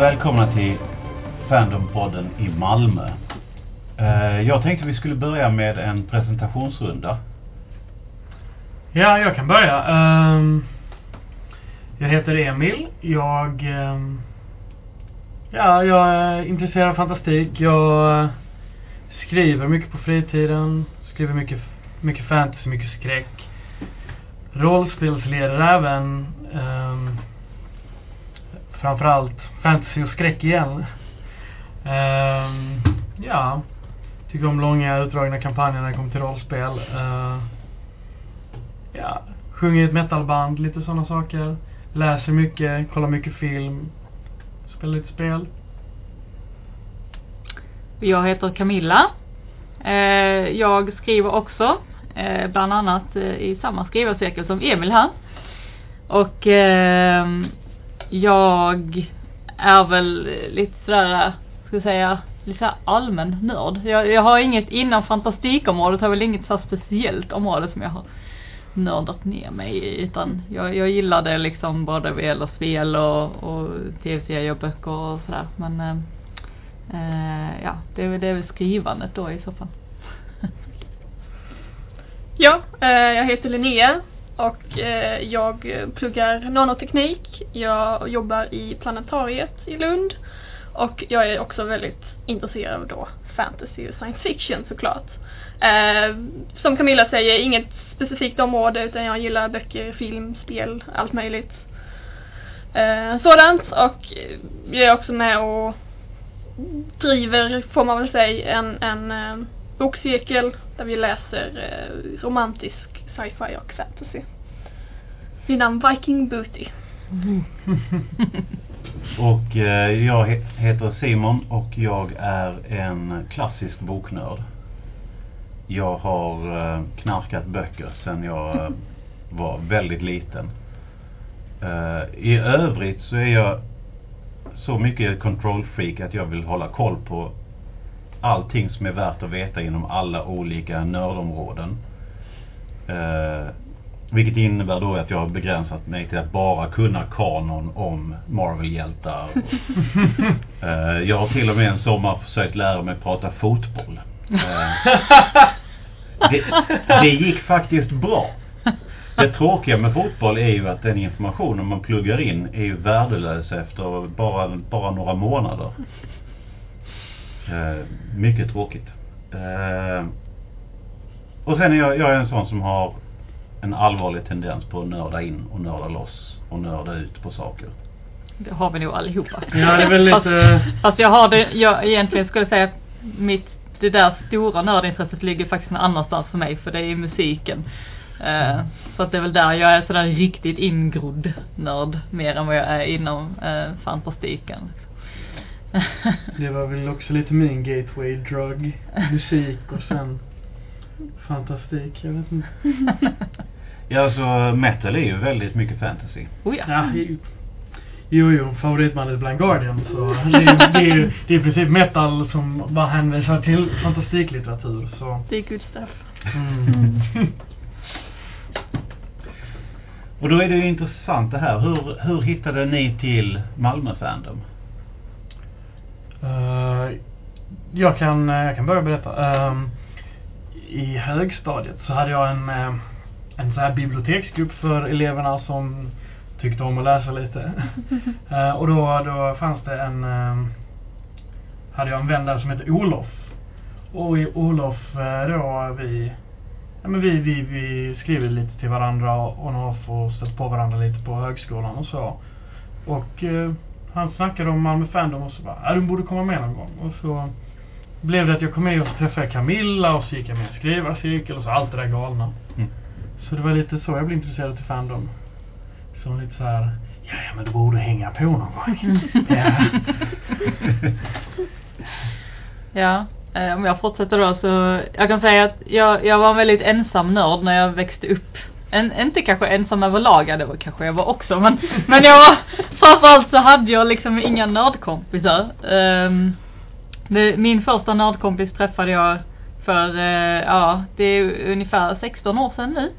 och välkomna till Fandompodden i Malmö. Eh, jag tänkte vi skulle börja med en presentationsrunda. Ja, jag kan börja. Ehm, jag heter Emil. Jag... Ehm, ja, jag är intresserad av fantastik. Jag skriver mycket på fritiden. Skriver mycket, mycket fantasy, mycket skräck. Rollspelsledare även. Ehm, Framförallt fantasy och skräck igen. Ehm, ja. Tycker om långa utdragna kampanjer när det kommer till rollspel. Uh, ja, sjunger i ett metalband, lite sådana saker. Läser mycket, kollar mycket film. Spelar lite spel. Jag heter Camilla. Ehm, jag skriver också, eh, bland annat eh, i samma skrivarcirkel som Emil här. Och ehm, jag är väl lite sådär, ska jag säga, lite sådär allmän nörd. Jag, jag har inget, innan, fantastikområdet har jag väl inget så speciellt område som jag har nördat ner mig i. Utan jag, jag gillar det liksom både vad gäller spel och, och tv-serier och böcker och sådär. Men eh, eh, ja, det är, väl- det är väl skrivandet då i så fall. Ja, eh, jag heter Linnea och eh, jag pluggar nanoteknik. Jag jobbar i planetariet i Lund och jag är också väldigt intresserad av då fantasy och science fiction såklart. Eh, som Camilla säger, inget specifikt område utan jag gillar böcker, film, spel, allt möjligt. Eh, sådant och eh, jag är också med och driver, får man väl säga, en, en eh, bokcirkel där vi läser eh, romantisk sci-fi och fantasy. Vid namn Viking Booty. Och eh, jag he- heter Simon och jag är en klassisk boknörd. Jag har eh, knarkat böcker sedan jag eh, var väldigt liten. Eh, I övrigt så är jag så mycket control freak att jag vill hålla koll på allting som är värt att veta inom alla olika nördområden. Eh, vilket innebär då att jag har begränsat mig till att bara kunna kanon om Marvel-hjältar. Eh, jag har till och med en sommar försökt lära mig prata fotboll. Eh, det, det gick faktiskt bra. Det tråkiga med fotboll är ju att den informationen man pluggar in är ju värdelös efter bara, bara några månader. Eh, mycket tråkigt. Eh, och sen är jag, jag är en sån som har en allvarlig tendens på att nörda in och nörda loss och nörda ut på saker. Det har vi nog allihopa. Ja, det är väl lite- Fast, fast jag har det, jag egentligen skulle säga att mitt, det där stora nördintresset ligger faktiskt någon annanstans för mig, för det är i musiken. Eh, så att det är väl där jag är sådär riktigt ingrodd nörd, mer än vad jag är inom eh, fantastiken. Det var väl också lite min gateway drug. Musik och sen fantastik. Jag vet inte. Ja, alltså metal är ju väldigt mycket fantasy. oh ja. Ja, jo. Jo, jo, favoritbandet Blind Guardian så det är, det är ju det är i princip metal som bara hänvisar till fantastiklitteratur så. Det är good stuff. Mm. Och då är det ju intressant det här. Hur, hur hittade ni till Malmö Fandom? Eh, jag, kan, eh, jag kan börja berätta. Ehm, I högstadiet så hade jag en, eh, en så här biblioteksgrupp för eleverna som tyckte om att läsa lite. Eh, och då, då fanns det en, eh, hade jag en vän där som hette Olof. Och i Olof då vi, ja men vi, vi, vi skriver lite till varandra och och stött på varandra lite på högskolan och så. Och eh, han snackade om Malmö Fandom och så bara, ja du borde komma med någon gång. Och så blev det att jag kom med och så träffade jag Camilla och så gick jag med i en skrivarcirkel och så allt det där galna. Mm. Så det var lite så jag blev intresserad till Fandom. Som lite så här, ja ja men du borde hänga på någon gång. ja. Ja, eh, om jag fortsätter då så, jag kan säga att jag, jag var en väldigt ensam nörd när jag växte upp. En, inte kanske ensam överlag, ja det var kanske jag var också men, men jag var, framförallt så hade jag liksom inga nördkompisar. Um, min första nördkompis träffade jag för, eh, ja det är ungefär 16 år sedan nu.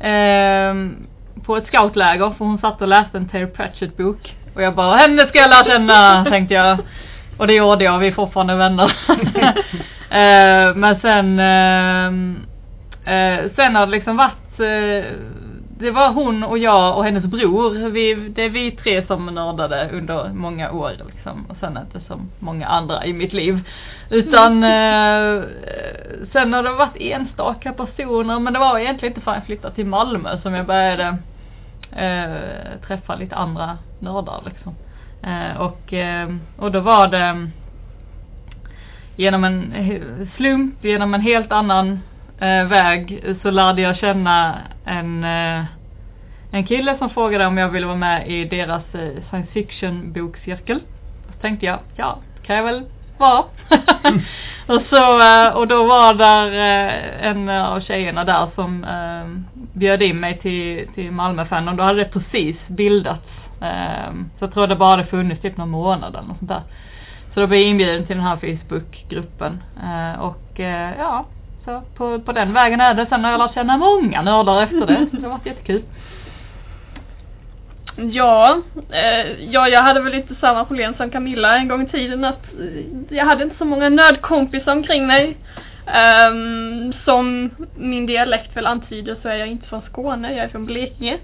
Ehm, på ett scoutläger för hon satt och läste en Terry Pratchett bok. Och jag bara, henne ska jag lära känna, tänkte jag. Och det gjorde jag, vi är fortfarande vänner. eh, men sen, eh, eh, sen har det liksom varit, det var hon och jag och hennes bror. Vi, det är vi tre som nördade under många år liksom. Och sen inte som många andra i mitt liv. Utan eh, sen har det varit enstaka personer men det var egentligen inte förrän jag flyttade till Malmö som jag började eh, träffa lite andra nördar liksom. Eh, och, eh, och då var det genom en slump, genom en helt annan eh, Eh, väg så lärde jag känna en, eh, en kille som frågade om jag ville vara med i deras eh, science fiction bokcirkel. Så tänkte jag, ja, kan jag väl vara. och, så, eh, och då var där eh, en av tjejerna där som eh, bjöd in mig till, till Malmö Fan och då hade det precis bildats. Eh, så jag tror det bara hade funnits typ någon månad eller något sånt där. Så då blev jag inbjuden till den här Facebookgruppen. Eh, och ja, så på, på den vägen är det. Sen har jag lärt känna många nördar efter det. Så det har varit jättekul. Ja, eh, ja, jag hade väl lite samma problem som Camilla en gång i tiden att eh, jag hade inte så många nördkompisar omkring mig. Um, som min dialekt väl antyder så är jag inte från Skåne, jag är från Blekinge.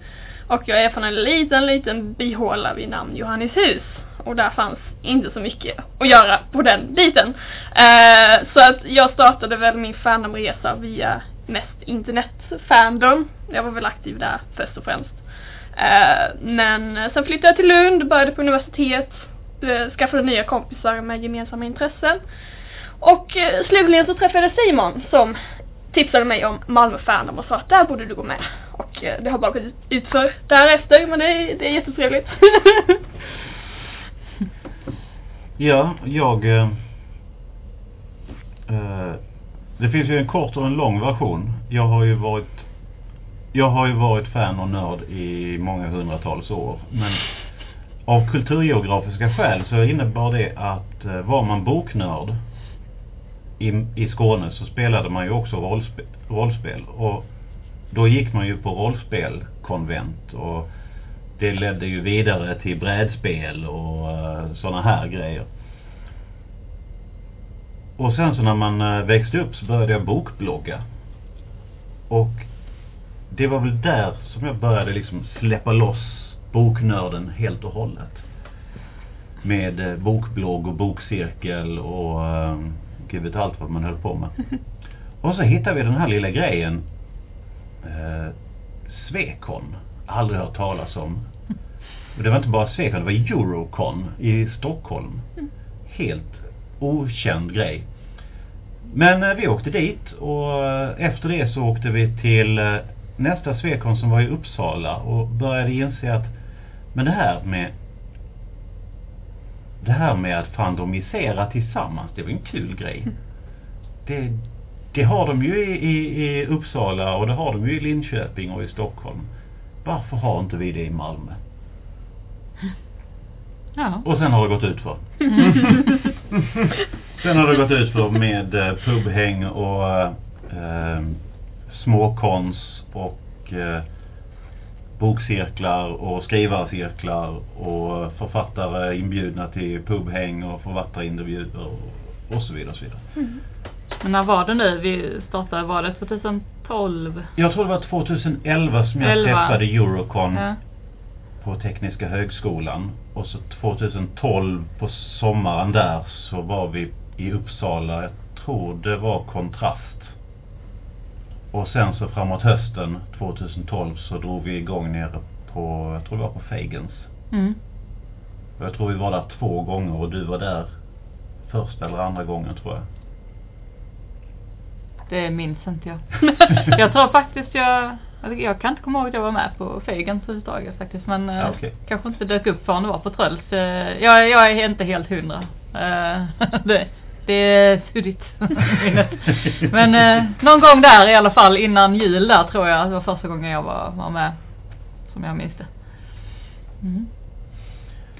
Och jag är från en liten, liten bihåla vid namn Johannishus. Och där fanns inte så mycket att göra på den biten. Eh, så att jag startade väl min fandomresa via mest internet-Fandom. Jag var väl aktiv där först och främst. Eh, men sen flyttade jag till Lund, började på universitet, eh, skaffade nya kompisar med gemensamma intressen. Och eh, slutligen så träffade jag Simon som tipsade mig om Malmö Fandom och sa att där borde du gå med. Och eh, det har bara gått utför därefter men det är, det är jättetrevligt. ja, jag eh, eh, det finns ju en kort och en lång version. Jag har ju varit jag har ju varit fan och nörd i många hundratals år. Men av kulturgeografiska skäl så innebar det att eh, var man boknörd i, i Skåne så spelade man ju också rollspe, rollspel. Och då gick man ju på rollspelkonvent och det ledde ju vidare till brädspel och uh, sådana här grejer. Och sen så när man uh, växte upp så började jag bokblogga. Och det var väl där som jag började liksom släppa loss boknörden helt och hållet. Med eh, bokblogg och bokcirkel och eh, gud vet allt vad man höll på med. Och så hittade vi den här lilla grejen eh, Svekon. Aldrig hört talas om. Och det var inte bara Svekon, det var Eurocon i Stockholm. Helt okänd grej. Men eh, vi åkte dit och eh, efter det så åkte vi till eh, nästa Svekon som var i Uppsala och började inse att men det här med det här med att fandomisera tillsammans, det var en kul grej. Det, det har de ju i, i, i Uppsala och det har de ju i Linköping och i Stockholm. Varför har inte vi det i Malmö? Ja. Och sen har det gått ut för. sen har det gått ut för med eh, pubhäng och eh, småkonst och eh, bokcirklar och skrivarcirklar och författare inbjudna till pubhäng och författarintervjuer och så vidare. Och så vidare. Mm. Men när var det nu vi startade? Var det 2012? Jag tror det var 2011 som jag 11. träffade Eurocon ja. På Tekniska högskolan. Och så 2012 på sommaren där så var vi i Uppsala. Jag tror det var Kontrast och sen så framåt hösten 2012 så drog vi igång nere på, jag tror det var på Fagans. Mm. Och jag tror vi var där två gånger och du var där första eller andra gången tror jag. Det minns inte jag. jag tror faktiskt jag, jag kan inte komma ihåg att jag var med på Fagans överhuvudtaget faktiskt. Men ja, okay. kanske inte dök upp förrän det var på Tröls. Jag, jag är inte helt hundra. Eh, det, det är suddigt Men eh, någon gång där i alla fall innan jul där tror jag. Det var första gången jag var, var med. Som jag minns det. Mm.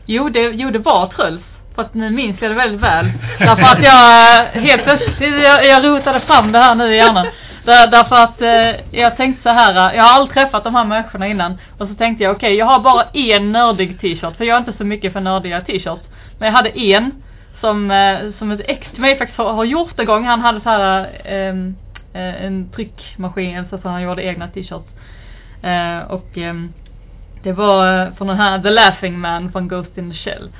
Jo, det. Jo det var Truls. För att nu minns jag det väldigt väl. Därför att jag eh, helt plötsligt, jag, jag rotade fram det här nu i hjärnan. Där, därför att eh, jag tänkte så här, eh, jag har aldrig träffat de här människorna innan. Och så tänkte jag, okej jag har bara en nördig t-shirt, för jag är inte så mycket för nördiga t-shirts. Men jag hade en som, eh, som ett ex till mig faktiskt har, har gjort en gång. Han hade så här ehm, eh, en tryckmaskin, så, han gjorde egna t-shirts. Eh, och ehm, det var eh, från den här The Laughing Man från Ghost in the Shell.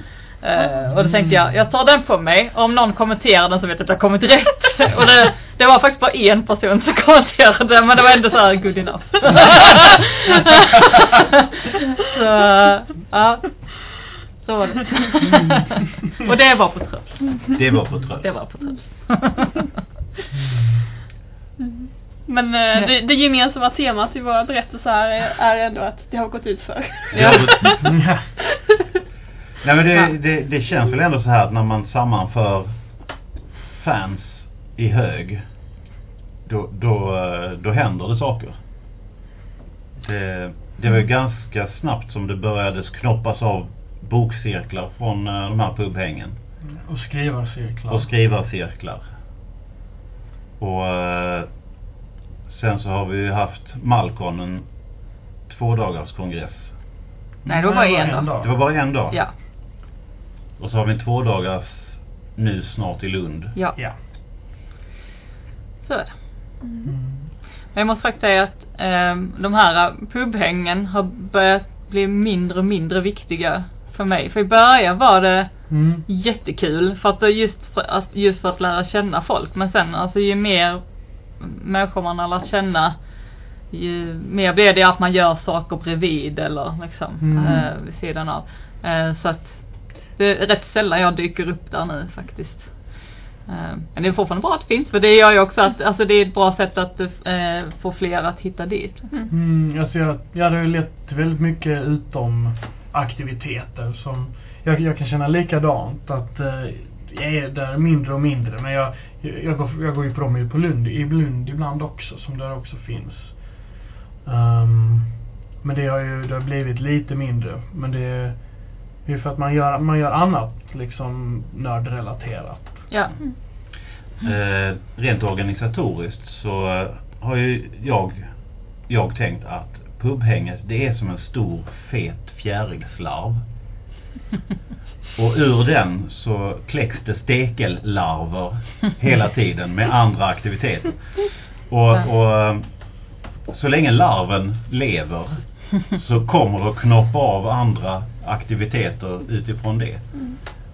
Eh, och då tänkte jag, jag tar den på mig. Om någon kommenterar den så vet jag att jag har kommit rätt. och det, det var faktiskt bara en person som kommenterade men det var ändå så här good enough. så, ja. Så var det. och det var på tröst. Det var på tröst. Det var på tröst. Men eh, det, det gemensamma temat i våra berättelser är, är ändå att det har gått ut för. Ja. Nej men det, det, det känns väl ändå så här att när man sammanför fans i hög då, då, eh, då händer det saker. Det, det var ju ganska snabbt som det började knoppas av bokcirklar från eh, de här pubhängen. Och skrivarcirklar. Och skrivarcirklar. Och eh, sen så har vi ju haft Malcolm en två dagars kongress. Nej, det var bara en dag. Det var bara en dag. Ja, Och så har vi en två dagars nu snart i Lund. ja, Ja. så är det. Mm. Men jag måste faktiskt säga att ehm, de här eh, pubhängen har börjat bli mindre och mindre viktiga för mig. För i början var det Mm. jättekul för att det just för att, just för att lära känna folk. Men sen alltså ju mer människor man har lärt känna ju mer blir det att man gör saker bredvid eller liksom Mm. eh, vid sidan av. Eh, så att det är rätt sällan jag dyker upp där nu faktiskt. Eh, men det är fortfarande bra att det finns för det gör ju också att alltså det är ett bra sätt att eh, få fler att hitta dit. Mm, jag ser att ja, det har ju lett till väldigt mycket utom aktiviteter som jag, jag kan känna likadant att eh, jag är där mindre och mindre men jag, jag, jag, går, jag går ju på dem på Lund, i Lund ibland också som där också finns. Ehm, men det har ju det har blivit lite mindre men det är det är för att man gör, man gör annat liksom nördrelaterat. Ja. Eh, rent organisatoriskt så eh, har ju jag, jag tänkt att pubhänget det är som en stor fet fjärilslarv. Och ur den så kläcks det stekellarver hela tiden med andra aktiviteter. Och, och eh, så länge larven lever så kommer det att knoppa av andra aktiviteter utifrån det.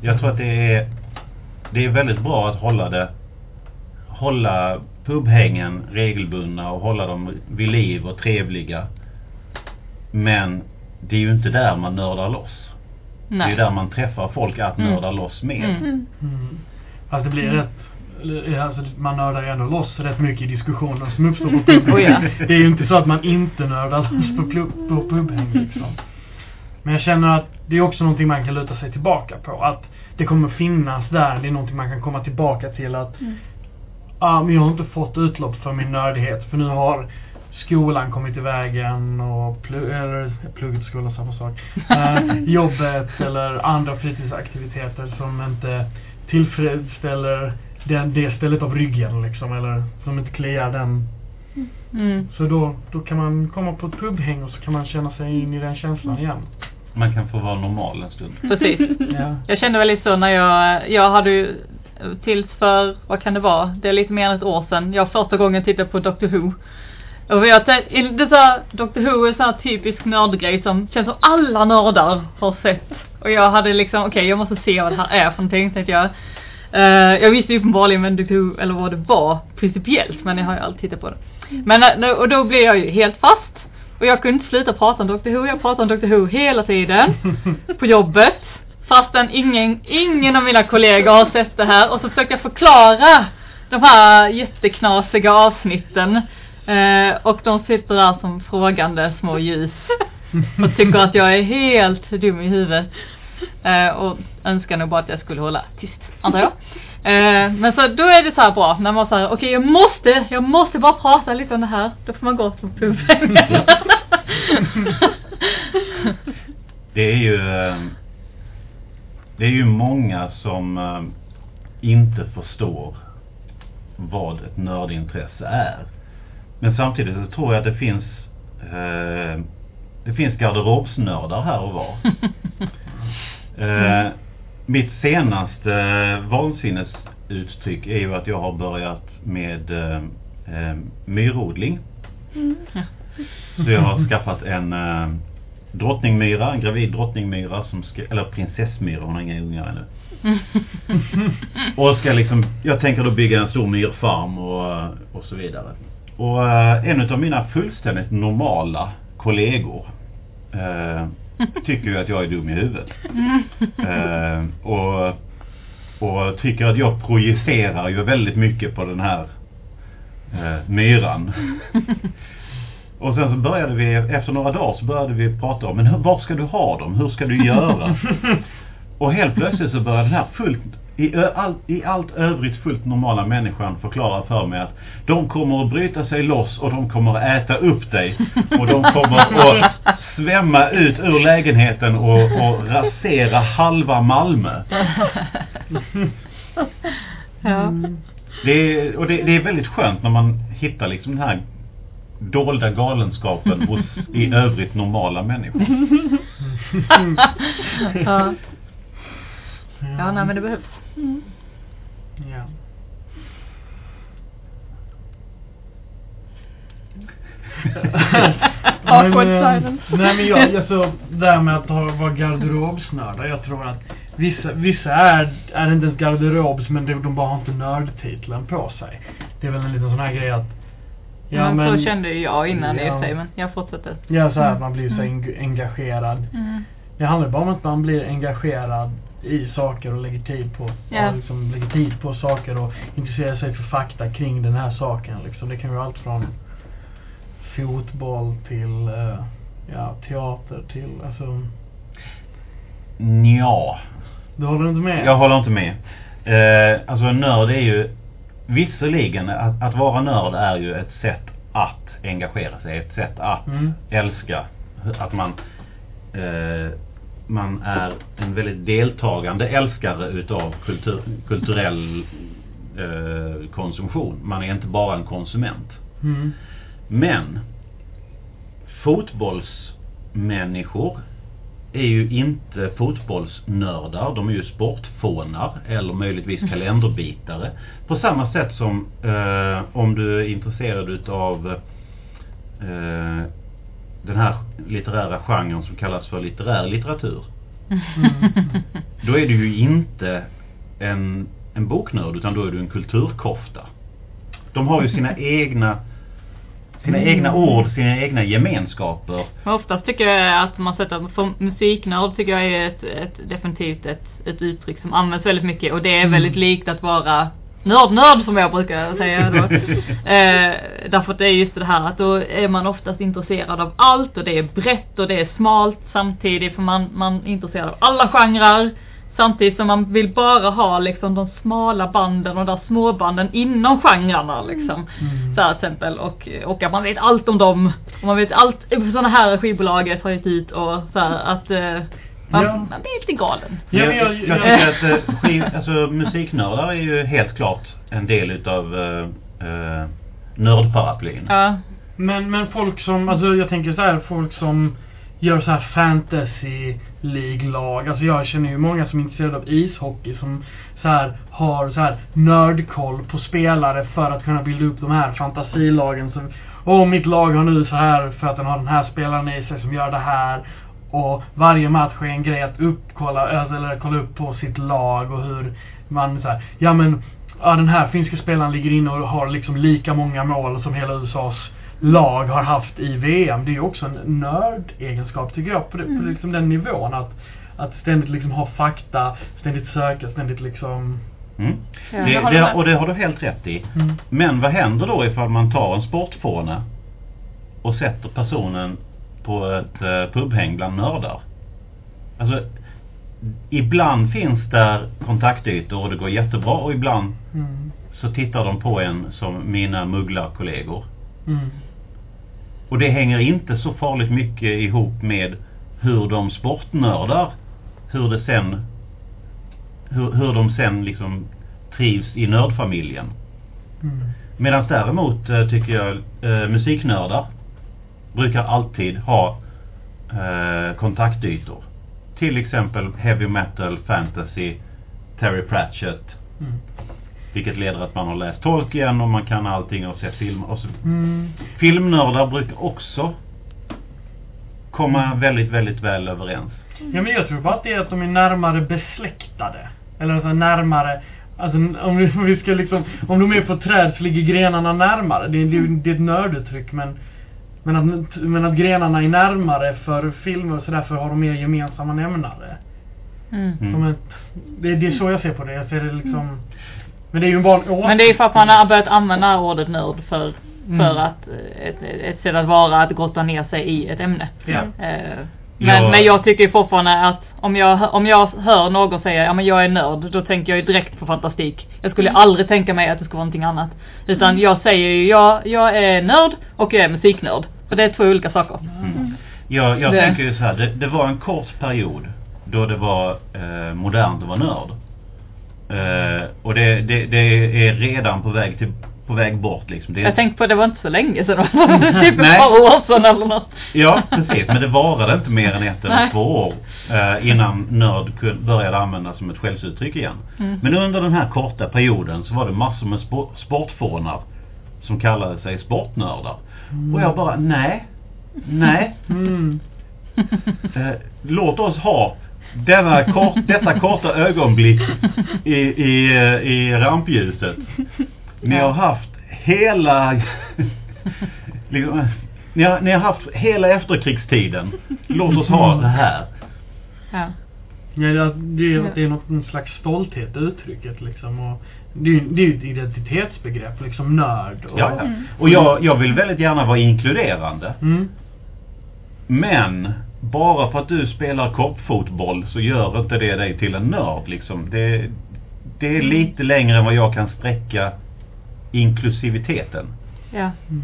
Jag tror att det är, det är väldigt bra att hålla det hålla pubhängen regelbundna och hålla dem vid liv och trevliga. Men det är ju inte där man nördar loss. Det är Nej. där man träffar folk att Mm. nörda loss med. Mm. Mm. Mm. Fast det blir rätt, eller, alltså man nördar ju ändå loss rätt mycket i diskussioner som uppstår på pubhäng. Oh ja. Det är ju inte så att man inte nördar loss på, på pubhäng liksom. Men jag känner att det är också någonting man kan luta sig tillbaka på. Att det kommer finnas där, det är någonting man kan komma tillbaka till att Mm. ah, men jag har inte fått utlopp för min nördighet för nu har skolan kommit i vägen och plu- eller plugget och skolan samma sak. Eh, jobbet eller andra fritidsaktiviteter som inte tillfredsställer den, det stället av ryggen liksom eller som inte kliar den. Mm. Så då, då kan man komma på ett pubhäng och så kan man känna sig in i den känslan igen. Man kan få vara normal en stund. Precis. Ja. Jag kände väl lite så när jag, jag hade ju tills för, vad kan det vara, det är lite mer än ett år sedan, jag första gången tittade på Doctor Who. Och jag tänkte, det är så här, Doctor Who är en sån här typisk nördgrej som känns som alla nördar har sett. Och jag hade liksom, okej jag måste se vad det här är för någonting tänkte jag. Eh, jag visste ju uppenbarligen vem Doctor Who, eller vad det var principiellt, men jag har ju alltid tittat på det. Men, eh, och då blev jag ju helt fast. Och jag kunde inte sluta prata om Doctor Who, jag pratade om Doctor Who hela tiden. På jobbet. Fastän ingen, ingen av mina kollegor har sett det här. Och så försökte jag förklara de här jätteknasiga avsnitten. Eh, och de sitter där som frågande små ljus. Och tycker att jag är helt dum i huvudet. Eh, och önskar nog bara att jag skulle hålla tyst, antar jag. Eh, men så då är det så här bra, när man säger okej jag måste, jag måste bara prata lite om det här. Då får man gå till puben. Det är ju eh, Det är ju många som eh, inte förstår vad ett nördintresse är. men samtidigt så tror jag att det finns eh, det finns garderobsnördar här och var. Eh, mitt senaste eh, vansinnesuttryck är ju att jag har börjat med eh, eh, myrodling. Så jag har skaffat en eh, drottningmyra, en gravid drottningmyra som ska, eller prinsessmyra, hon har inga ungar ännu. Och ska liksom, jag tänker då bygga en stor myrfarm och, och så vidare. Och eh, en av mina fullständigt normala kollegor eh, tycker ju att jag är dum i huvudet. Eh, och, och tycker att jag projicerar ju väldigt mycket på den här eh, myran. Och sen så började vi, efter några dagar så började vi prata om, men hur, var ska du ha dem? Hur ska du göra? Och helt plötsligt så började den här fullt, i, all, i allt övrigt fullt normala människan förklara för mig att de kommer att bryta sig loss och de kommer att äta upp dig. Och de kommer att svämma ut ur lägenheten och, och rasera halva Malmö. ja. Det är, och det, det är väldigt skönt när man hittar liksom den här dolda galenskapen hos i övrigt normala människor. ja. ja, nej men det behövs. Ja. Awkward Men, silence. Nej men jag, alltså, det här med att ha, vara garderobsnördar. Jag tror att vissa, vissa är, är inte ens garderobs men de, de bara har inte nördtiteln på sig. Det är väl en liten sån här grej att Ja, men, så kände ju jag innan i Ja. och för sig, men jag fortsätter. Ja, så här att man blir så Mm. eng- engagerad. Mm. Det handlar bara om att man blir engagerad i saker och lägger tid på, Ja. och liksom lägger tid på saker och intresserar sig för fakta kring den här saken. Liksom. Det kan vara allt från fotboll till eh, ja, teater till, alltså, Ja, du håller inte med? jag håller inte med. Eh, alltså en nörd är ju, visserligen att, att vara nörd är ju ett sätt att engagera sig, ett sätt att Mm. älska. Att man, eh, man är en väldigt deltagande älskare utav kultur, kulturell eh, konsumtion. Man är inte bara en konsument. Mm. Men fotbollsmänniskor är ju inte fotbollsnördar. De är ju sportfånar eller möjligtvis kalenderbitare. På samma sätt som eh, om du är intresserad utav eh, den här litterära genren som kallas för litterär litteratur. Då är du ju inte en, en boknörd utan då är du en kulturkofta. De har ju sina egna sina Mm. egna ord, sina egna gemenskaper. Men oftast tycker jag att man sätter, för musiknörd tycker jag är ett, ett definitivt ett, ett uttryck som används väldigt mycket och det är Mm. väldigt likt att vara nörd-nörd som jag brukar säga då. eh, därför att det är just det här att då är man oftast intresserad av allt och det är brett och det är smalt samtidigt för man, man är intresserad av alla genrer. Samtidigt som man vill bara ha liksom de smala banden och de där småbanden inom genrerna liksom. Mm. Så här, till exempel och, och att man vet allt om dem. Och man vet allt, sådana här skivbolaget har gett ut och så här, att eh, man, Ja. man blir lite galen. Ja, jag, men jag, jag- tycker att eh, skiv, alltså, musiknördar är ju helt klart en del utav eh, nördparaplyn. Ja. Men, men folk som, alltså jag tänker så här, folk som gör så här fantasy League-lag. Alltså jag känner ju många som är intresserade av ishockey som så här har så här nördkoll på spelare för att kunna bilda upp de här fantasilagen. Som, Åh, mitt lag har nu så här för att den har den här spelaren i sig som gör det här. Och varje match är en grej att uppkolla, eller kolla upp på sitt lag och hur man så här, ja men ja, den här finska spelaren ligger inne och har liksom lika många mål som hela USAs lag har haft i VM. Det är ju också en nördegenskap tycker jag på, det, på Mm. liksom den nivån. Att, att ständigt liksom ha fakta, ständigt söka, ständigt liksom... Mm. Ja, det, det, och det har du helt rätt i. Mm. Men vad händer då ifall man tar en sportfåne och sätter personen på ett eh, pubhäng bland nördar? Alltså, ibland finns där kontaktytor och det går jättebra och ibland Mm. så tittar de på en som mina mugglarkollegor. Mm. Och det hänger inte så farligt mycket ihop med hur de sportnördar, hur det sen, hur, hur de sen liksom trivs i nördfamiljen. Mm. Medan däremot eh, tycker jag eh, musiknördar brukar alltid ha eh, kontaktytor. Till exempel heavy metal, fantasy, Terry Pratchett. Mm. Vilket leder att man har läst Tolkien och man kan allting och sett filmer. Och så. Mm. Filmnördar brukar också komma väldigt, väldigt väl överens. Ja men jag tror bara att det är att de är närmare besläktade. Eller alltså närmare, alltså om vi, om vi ska liksom, om de är på träd så ligger grenarna närmare. Det, är- det, det är ett nörduttryck men men att, men att grenarna är närmare för filmer och så därför har de mer gemensamma nämnare. Mm. Mm. Som ett, det, det är så jag ser på det. Jag ser det liksom Men det är ju en vanlig åsikt. Men det är ju för att man har börjat använda ordet nörd för, för Mm. att eh, ett, ett sätt att vara att grotta ner sig i ett ämne. Ja. Eh, Men, Ja. men jag tycker ju fortfarande att om jag, om jag hör någon säga ja men jag är nörd, då tänker jag ju direkt på fantastik. Jag skulle aldrig tänka mig att det ska vara någonting annat. Utan jag säger ju jag, jag är nörd och jag är musiknörd. För det är två olika saker. Mm. Jag, jag Det- tänker ju så här, det, det var en kort period då det var eh, modernt att vara nörd. Eh, och det, det, det är redan på väg, till, på väg bort liksom. Det, Jag tänkte på det var inte så länge sedan, det var typ ett par år sedan eller något. Ja, precis. Men det varade inte mer än ett eller två år eh, innan nörd började användas som ett skällsuttryck igen. Mm. Men under den här korta perioden så var det massor med spo- sportfånar som kallade sig sportnördar. Och jag bara, nej, nej. Mm. Eh, låt oss ha denna kort, detta korta ögonblick i, i, eh, i rampljuset. Ni har haft hela liksom, ni, har, ni har haft hela efterkrigstiden. Låt oss ha det här. Ja. Ja, det, det, är, det är något en slags stolthet i uttrycket liksom. Och det, är- ju ett identitetsbegrepp, liksom nörd. Och, Ja, ja. Mm. Och jag, jag vill väldigt gärna vara inkluderande. Mm. Men bara för att du spelar korpfotboll så gör inte det dig till en nörd liksom. Det, det är lite längre än vad jag kan sträcka inklusiviteten. ja. Mm.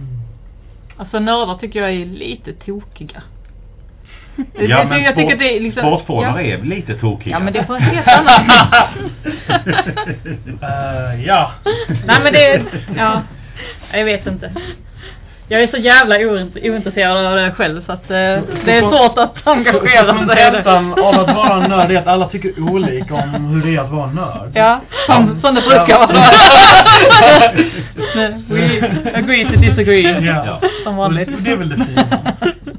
Alltså nördar tycker jag är lite tokiga. Ja, men jag tycker det är liksom... sportfånar ja. är lite tokiga. Ja men det är på en helt annan... Eh, ja. Nej men det är... Ja. Jag vet inte. Jag är så jävla oint- ointresserad av det själv så att eh, det är svårt att engagera sig i Kontentan det. av att vara en nörd är att alla tycker olika om hur det är att vara nörd. Ja, som, som det brukar Ja. vara. We agree to disagree. Ja. Som vanligt. Det är väl det fina.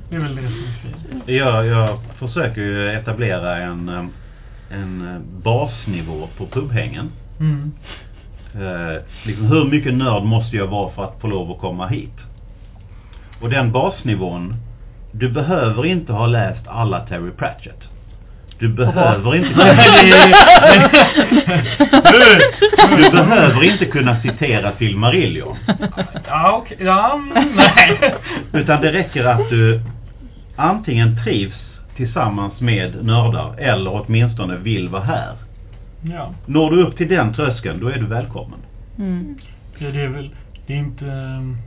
Det är väl det som är fint. Jag, jag försöker ju etablera en, eh, en eh, basnivå på pubhängen. Mm. Eh, liksom hur mycket nörd måste jag vara för att få lov att komma hit? Och den basnivån, du behöver inte ha läst alla Terry Pratchett. Du behöver inte kunna, du behöver inte kunna citera Filmarillion. Ja, okej. Ja, mm, nej. Utan det räcker att du antingen trivs tillsammans med nördar eller åtminstone vill vara här. Ja. Når du upp till den tröskeln, då är du välkommen. Mm. Ja, det är väl, det är inte, ehm,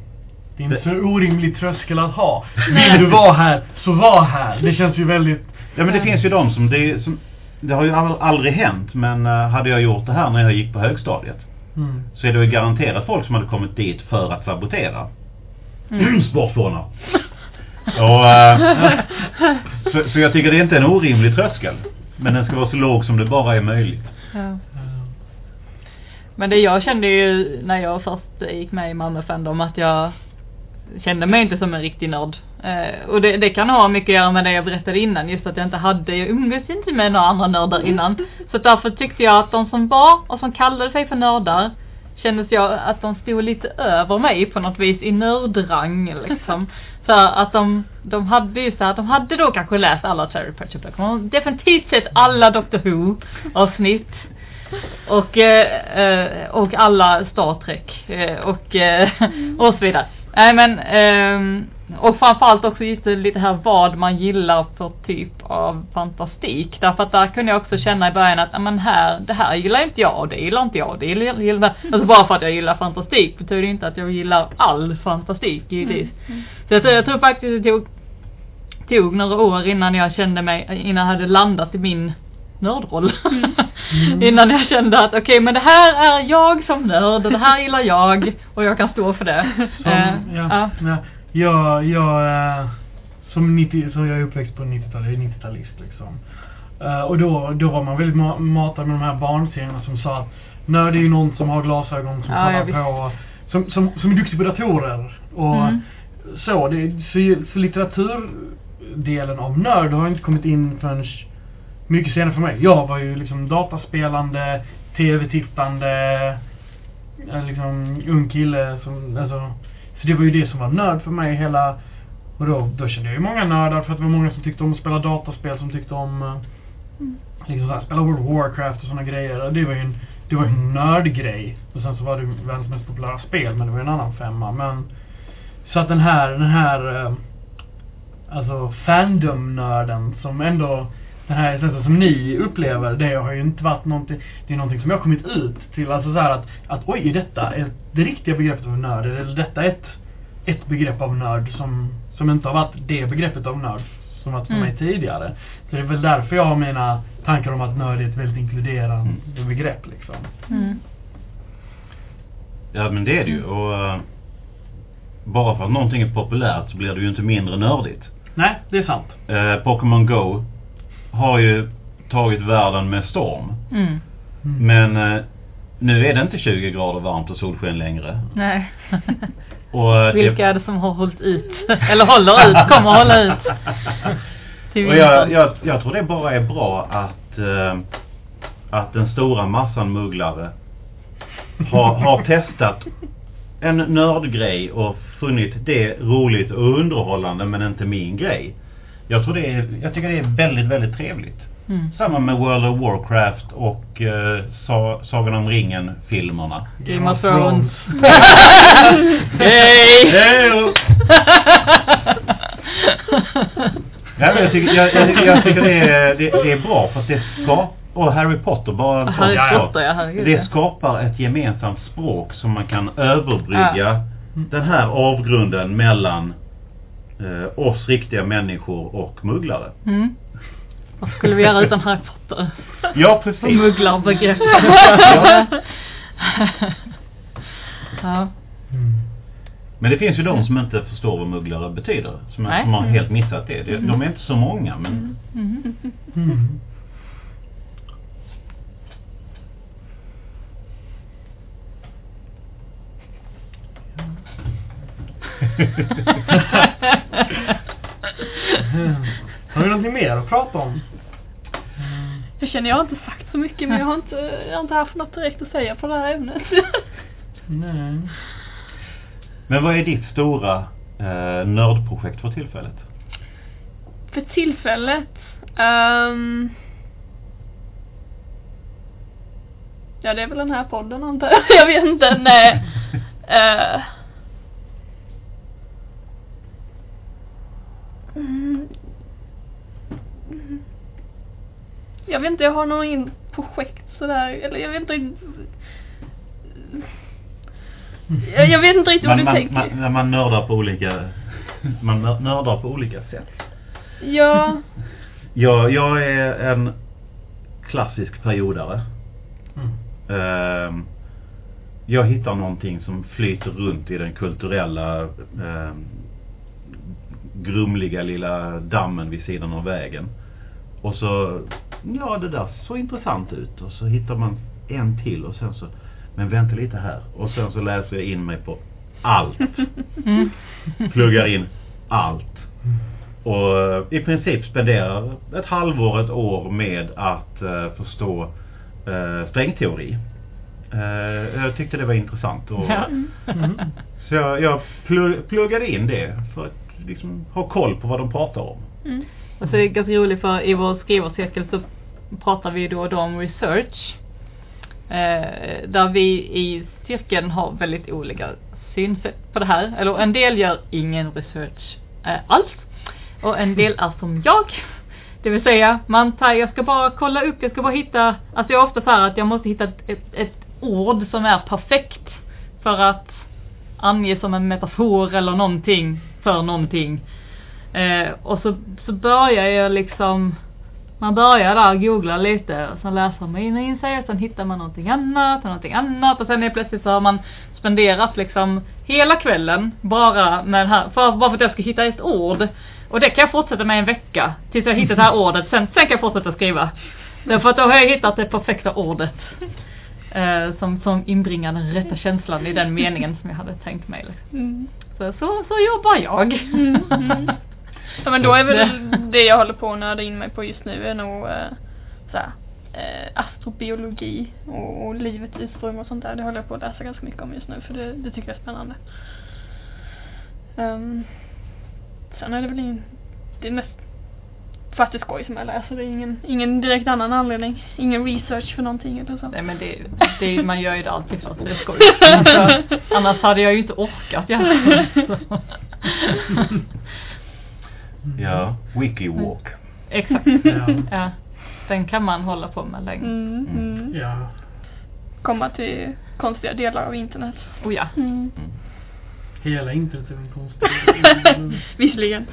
det är inte så orimlig tröskel att ha. Vill du vara här, så var här. Det känns ju väldigt, Ja men det finns ju de som, det, som, det har ju aldrig hänt men eh, hade jag gjort det här när jag gick på högstadiet mm. så är det ju garanterat folk som hade kommit dit för att sabotera. Mm. Sportfånar. Och, eh, så, så jag tycker det är inte en orimlig tröskel. Men den ska vara så låg som det bara är möjligt. Ja. Men det jag kände ju när jag först gick med i Malmö Fandom att jag kände mig inte som en riktig nörd. Eh, och det, det kan ha mycket att göra med det jag berättade innan, just att jag inte hade, jag umgås inte med några andra nördar innan. Så därför tyckte jag att de som var och som kallade sig för nördar kändes jag att de stod lite över mig på något vis i nördrang liksom. Så att de, de hade ju så här, de hade då kanske läst alla Terry Pratchett böcker. De definitivt sett alla Doctor Who avsnitt. Och, eh, eh och alla Star Trek eh, och, eh, och så vidare. Nej men, ehm, och framförallt också lite, lite här vad man gillar för typ av fantastik. Därför att där kunde jag också känna i början att, men här, det här gillar inte jag och det gillar inte jag det gillar, gillar Alltså bara för att jag gillar fantastik betyder inte att jag gillar all fantastik givetvis. Så jag tror, jag tror faktiskt det tog, tog några år innan jag kände mig, innan jag hade landat i min nördroll. Mm. Innan jag kände att okej men det här är jag som nörd och det här gillar jag och jag kan stå för det. Som, Eh, ja, ja. ja. Jag, jag, eh, som, 90, så jag är uppväxt på 90-talet, jag är 90-talist liksom. Eh, och då, då var man väldigt ma- matad med de här barnserierna som sa att nörd är ju någon som har glasögon som Ja, kollar på, som, som, som är duktig på datorer. Och Mm. så, det, så, så litteraturdelen av nörd har inte kommit in förrän mycket senare för mig. Jag var ju liksom dataspelande, tv-tittande, eh, liksom ung kille som, alltså, så det var ju det som var nörd för mig hela, och då, då kände jag ju många nördar för att det var många som tyckte om att spela dataspel, som tyckte om eh, liksom så här, spela World of Warcraft och sådana grejer. Det var ju en, det var en nördgrej. Och sen så var det världens mest populära spel, men det var en annan femma. Men, så att den här, den här, eh, alltså fandom-nörden som ändå, den här sättet som ni upplever, det har ju inte varit någonting, det är någonting som jag har kommit ut till. Alltså så här att, att oj, är detta är det riktiga begreppet av nörd? Eller detta är ett, ett begrepp av nörd som, som inte har varit det begreppet av nörd som varit för Mm. mig tidigare. Så det är väl därför jag har mina tankar om att nörd är ett väldigt inkluderande begrepp liksom. Mm. Ja men det är det ju och eh, bara för att någonting är populärt så blir det ju inte mindre nördigt. Nej, det är sant. Eh, Pokémon Go har ju tagit världen med storm. Mm. Mm. Men eh, nu är det inte 20 grader varmt och solsken längre. Nej. Och, eh, Vilka är det som har hållit ut? Eller håller ut, kommer hålla ut. Och jag, jag, jag tror det bara är bra att, eh, att den stora massan mugglare har, har testat en nördgrej och funnit det roligt och underhållande men inte min grej. Jag tror det är, jag tycker det är väldigt, väldigt trevligt. Mm. Samma med World of Warcraft och eh, Sa Sagan om ringen-filmerna. Game of Thrones. Hej! Hej! Ja, men jag, tycker, jag, jag, jag tycker det är, det, det är bra för att det skapar, och Harry Potter bara en Harry. Potter, ja, herregud, Det skapar ett gemensamt språk som man kan överbrygga Ja. den här avgrunden mellan eh, oss riktiga människor och mugglare. Mm. Vad skulle vi göra utan Harry Potter? Ja, precis. Smugglarbegrepp. Ja. ja. Mm. Men det finns ju de som inte förstår vad mugglare betyder. Som, Nej. som har helt missat det. det. De är inte så många men Mm. Mm. Har vi någonting mer att prata om? Jag känner jag har inte sagt så mycket men jag har inte, jag har inte haft något direkt att säga på det här ämnet. Nej. Men vad är ditt stora eh, nördprojekt för tillfället? För tillfället. ehm, ja det är väl den här podden antar jag. Jag vet inte. Nej. Eh, mm, mm. Jag vet inte, jag har nog ingen projekt sådär. Eller jag vet inte jag, jag vet inte riktigt vad Man, du man, tänker. man, när man nördar på olika man nördar på olika sätt. Ja. Jag, jag är en klassisk periodare. Mm. Ehm, jag hittar någonting som flyter runt i den kulturella ehm, grumliga lilla dammen vid sidan av vägen. Och så, ja det där såg intressant ut. Och så hittar man en till och sen så, men vänta lite här. Och sen så läser jag in mig på allt. Mm. Pluggar in allt. Och eh, i princip spenderar ett halvår, ett år med att eh, förstå eh, strängteori. Eh, jag tyckte det var intressant. Och, Ja. Mm. Så jag, jag plugg, pluggade in det för att liksom ha koll på vad de pratar om. Mm. Alltså det är ganska roligt för i vår skrivarcirkel så pratar vi då och då om research. Eh, där vi i cirkeln har väldigt olika synsätt på det här. Eller en del gör ingen research eh, alls. Och en del är som jag. Det vill säga, man tar, jag ska bara kolla upp, jag ska bara hitta, alltså jag är ofta så här att jag måste hitta ett, ett, ett ord som är perfekt för att ange som en metafor eller någonting för någonting. Eh, och så, så börjar jag liksom man börjar där googla lite och sen läser man in, sig och sen hittar man någonting annat och någonting annat och sen är plötsligt så har man spenderat liksom hela kvällen bara med det här, för, bara för att jag ska hitta ett ord. Och det kan jag fortsätta med en vecka tills jag hittar det här ordet, sen, sen kan jag fortsätta skriva. Därför att då har jag hittat det perfekta ordet. Eh, som, som inbringar den rätta känslan i den meningen som jag hade tänkt mig. liksom. Mm. Så, så, så jobbar jag. Mm, mm. Ja men då är väl det jag håller på att nörda in mig på just nu är nog eh, såhär, eh, astrobiologi och, och livets ursprung och sånt där. Det håller jag på att läsa ganska mycket om just nu för det, det tycker jag är spännande. Um, sen är det väl ingen, det är mest för att det är skoj som jag läser. Det är ingen, ingen direkt annan anledning. Ingen research för någonting eller så. Nej men det, det, man gör ju det alltid för att det är skoj. Annars, annars hade jag ju inte orkat göra det. Så. Ja, Wikiwalk. Exakt. Ja. Ja. Den kan man hålla på med länge. Mm, mm. Ja. Komma till konstiga delar av internet. Oh ja. Mm. Hela internet är en konstig... Visserligen.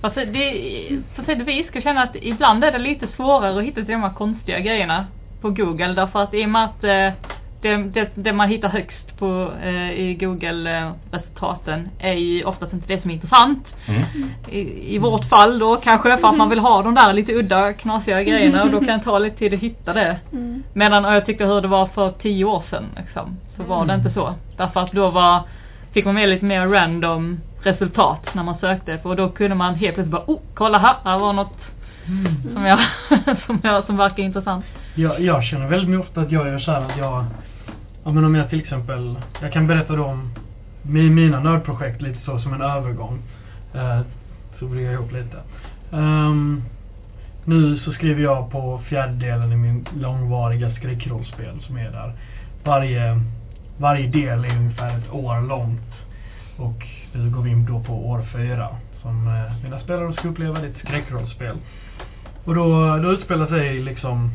Fast det, på sätt och vis ska jag känna att ibland är det lite svårare att hitta de här konstiga grejerna på Google därför att i och med att eh, det, det, det man hittar högst på eh, i Google-resultaten är ju oftast inte det som är intressant. Mm. I, I vårt fall då kanske för att man vill ha de där lite udda knasiga grejerna och då kan det ta lite tid att hitta det. Mm. Medan jag tyckte hur det var för tio år sedan liksom, så var det inte så. Därför att då var, fick man med lite mer random resultat när man sökte och då kunde man helt plötsligt bara oh, kolla här, här var något Mm. som jag, som jag, som verkar intressant. Jag, jag känner väldigt ofta att jag gör så här att jag, ja men om jag till exempel, jag kan berätta då om mina nördprojekt lite så som en övergång. Uh, så blir jag ihop lite. Um, nu så skriver jag på fjärdedelen i min långvariga skräckrollspel som är där. Varje, varje del är ungefär ett år långt. Och nu går vi in då på år fyra. Som eh, mina spelare ska uppleva, det är ett skräckrollspel. Och då, då utspelar sig liksom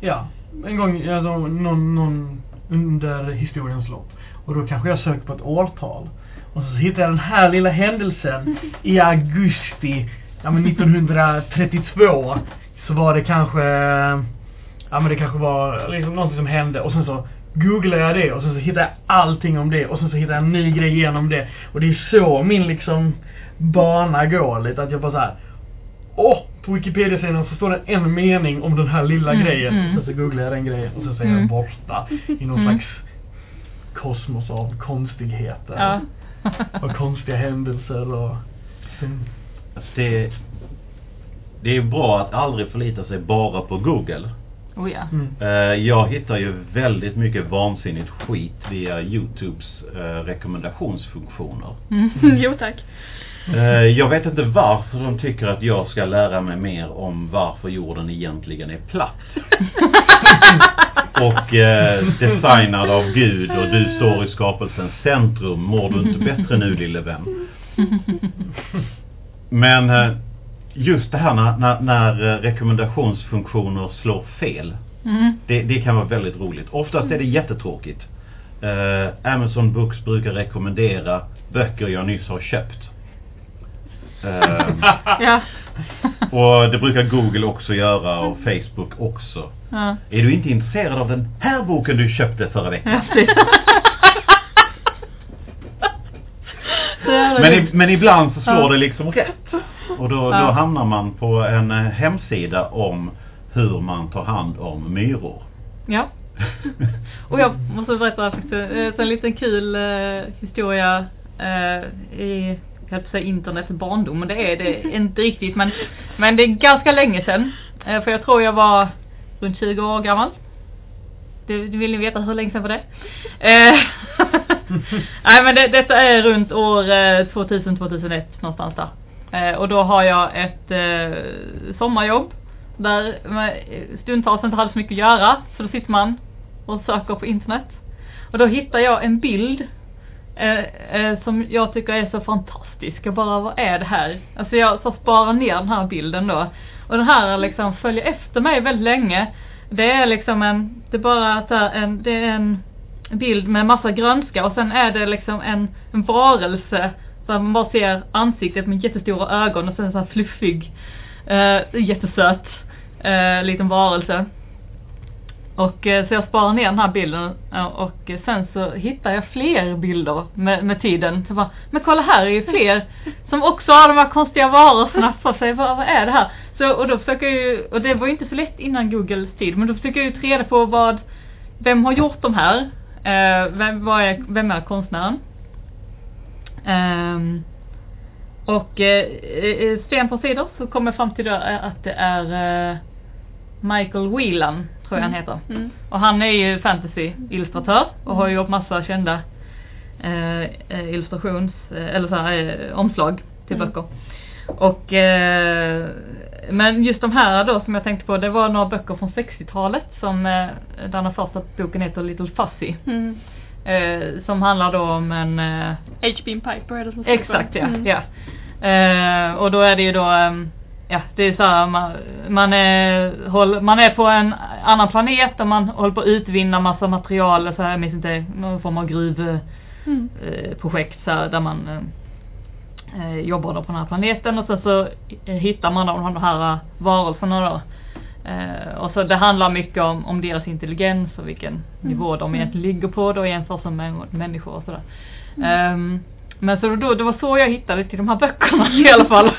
Ja, en gång, alltså, någon, någon under historiens lopp. Och då kanske jag söker på ett årtal. Och så hittar jag den här lilla händelsen i augusti, ja men 1932. Så var det kanske, ja men det kanske var liksom någonting som hände och sen så googlar jag det och sen så hittar jag allting om det och sen så hittar jag en ny grej genom det. Och det är så min liksom bana går lite, att jag bara såhär. Åh! På Wikipedia-sidan så står det en mening om den här lilla Mm, grejen. mm. Och sen så googlar jag den grejen och sen så är Mm. jag borta i någon Mm. slags kosmos av konstigheter. Ja. Och konstiga händelser och... Alltså det, det är bra att aldrig förlita sig bara på Google. oh ja. mm. Eh, Jag hittar ju väldigt mycket vansinnigt skit via Youtubes eh, rekommendationsfunktioner. Mm. jo tack. Eh, Jag vet inte varför de tycker att jag ska lära mig mer om varför jorden egentligen är platt. Och eh, designad av Gud och du står i skapelsens centrum. Mår du inte bättre nu lille vän? Men eh, just det här när, när, när eh, rekommendationsfunktioner slår fel. Mm. Det, det kan vara väldigt roligt. Oftast är det jättetråkigt. Eh, Amazon Books brukar rekommendera böcker jag nyss har köpt. Eh, Ja. och det brukar Google också göra och Facebook också. ja. Är du inte intresserad av den här boken du köpte förra veckan? Men, i, men ibland så slår Ja. det liksom rätt. Och då, då Ja. hamnar man på en eh, hemsida om hur man tar hand om myror. Ja. Och jag måste berätta faktiskt eh, en liten kul eh, historia eh, i, jag höll på att säga internets barndom, men det är det inte riktigt. Men, men det är ganska länge sedan. Eh, för jag tror jag var runt 20 år gammal. Du vill ni veta hur länge sedan var det? Eh, nej men det, detta är runt år eh, 2000-2001 någonstans där. Och då har jag ett sommarjobb där man stundtals inte hade så mycket att göra. Så då sitter man och söker på internet. Och då hittar jag en bild Eh, eh, som jag tycker är så fantastisk. Jag bara, vad är det här? Alltså jag så sparar ner den här bilden då. Och den här liksom följer efter mig väldigt länge. Det är liksom en, det är bara så här en, det är en bild med massa grönska och sen är det liksom en, en varelse så man bara ser ansiktet med jättestora ögon och sen så här fluffig Eh, jättesöt eh, liten varelse. Och eh, så jag sparar ner den här bilden eh, och sen så hittar jag fler bilder med, med tiden. Så bara, men kolla här är ju fler som också har de här konstiga varelserna på sig. Vad, vad är det här? Så, och då försöker jag ju, och det var ju inte så lätt innan Googles tid, men då försöker jag ju ta reda på vad, vem har gjort de här? Eh, vem, vad är, vem är konstnären? Um, och eh, sten på sidor så kommer jag fram till då, att det är eh, Michael Whelan, tror jag han heter. Mm. Och han är ju fantasy-illustratör och har gjort massa kända eh, eh, illustrations, eh, eller så här, eh, omslag till Mm. böcker. Och eh, men just de här då som jag tänkte på, det var några böcker från 60-talet som eh, den första boken heter Little Fuzzy. Mm. Eh, som handlar då om en eh, H.B. Piper är det som. Exakt ja, Mm. ja. Och då är det ju då, ehm, ja det är så här, man, man, är, man är på en annan planet och man håller på att utvinna massa material, så här, jag minns inte, någon form av gruvprojekt Mm. eh, där man eh, eh, jobbar på den här planeten och sen så eh, hittar man då de här varelserna då. Eh, och så det handlar mycket om, om deras intelligens och vilken nivå de Mm. egentligen ligger på då i jämförelse med människor och sådär. Mm. Ehm, men så då, det var så jag hittade till de här böckerna i alla fall.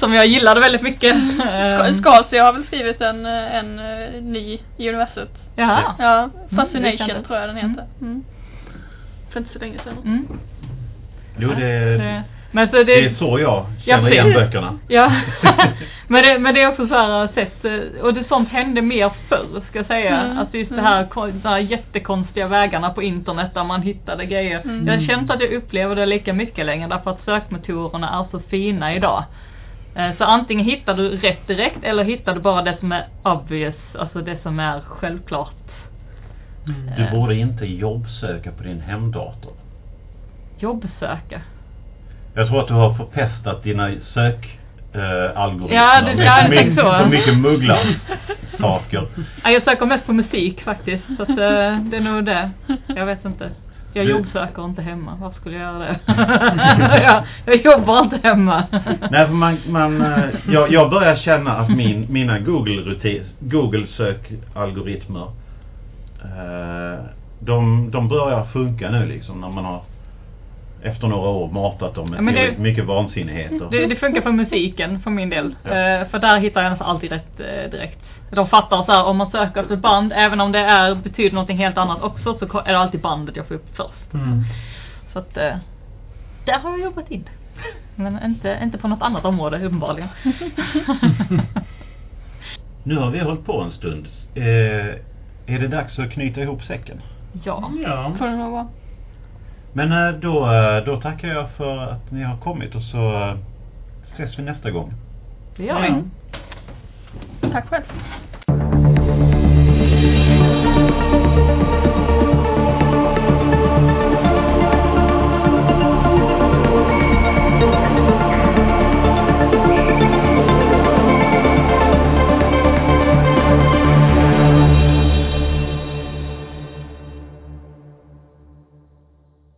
Som jag gillade väldigt mycket. Ehm, Scarsi har väl skrivit en, en eh, ny i universet. Jaha. Ja, det Fascination jag. tror jag den Mm. heter. Mm. För inte så länge sedan. Mm. Jo, det, Det- Men så det det, är så jag Ja, känner precis. igen böckerna. Ja, men, det, men det är också så här sätt, eh, och det sånt hände mer förr ska jag säga. Mm, Alltså just det mm. här, kon- de här jättekonstiga vägarna på internet där man hittade grejer. Mm. Jag känner inte att jag upplever det lika mycket längre därför att sökmotorerna är så fina idag. Eh, Så antingen hittar du rätt direkt eller hittar du bara det som är obvious, alltså det som är självklart. Mm. Du borde inte jobbsöka på din hemdator. Jobbsöka. Jag tror att du har förpestat dina sök eh, algoritmer Ja, det- ja, mycket, tänkte så. så mycket mugglar saker. Ja, jag söker mest på musik faktiskt. Så att, eh, det är nog det. Jag vet inte. Jag Du- jobbsöker inte hemma. Varför skulle jag göra det? jag, jag jobbar inte hemma. Nej, för man, man, eh, jag, jag börjar känna att min, mina Google-sökalgoritmer, eh, de, de börjar funka nu liksom när man har efter några år matat dem med det- mycket vansinnigheter. Det, det funkar för musiken för min del. Ja. Eh, för där hittar jag nästan alltid rätt eh, direkt. De fattar så här, om man söker efter ett band, även om det är, betyder någonting helt annat också, så är det alltid bandet jag får upp först. Mm. Så att, eh, där har jag jobbat in. Men inte, inte på något annat område uppenbarligen. Nu har vi hållit på en stund. Eh, är det dags att knyta ihop säcken? ja. Ja. Får det nog vara. Men eh, då, eh, då tackar jag för att ni har kommit och så ses vi nästa gång. Det gör vi. Ja. Tack själv.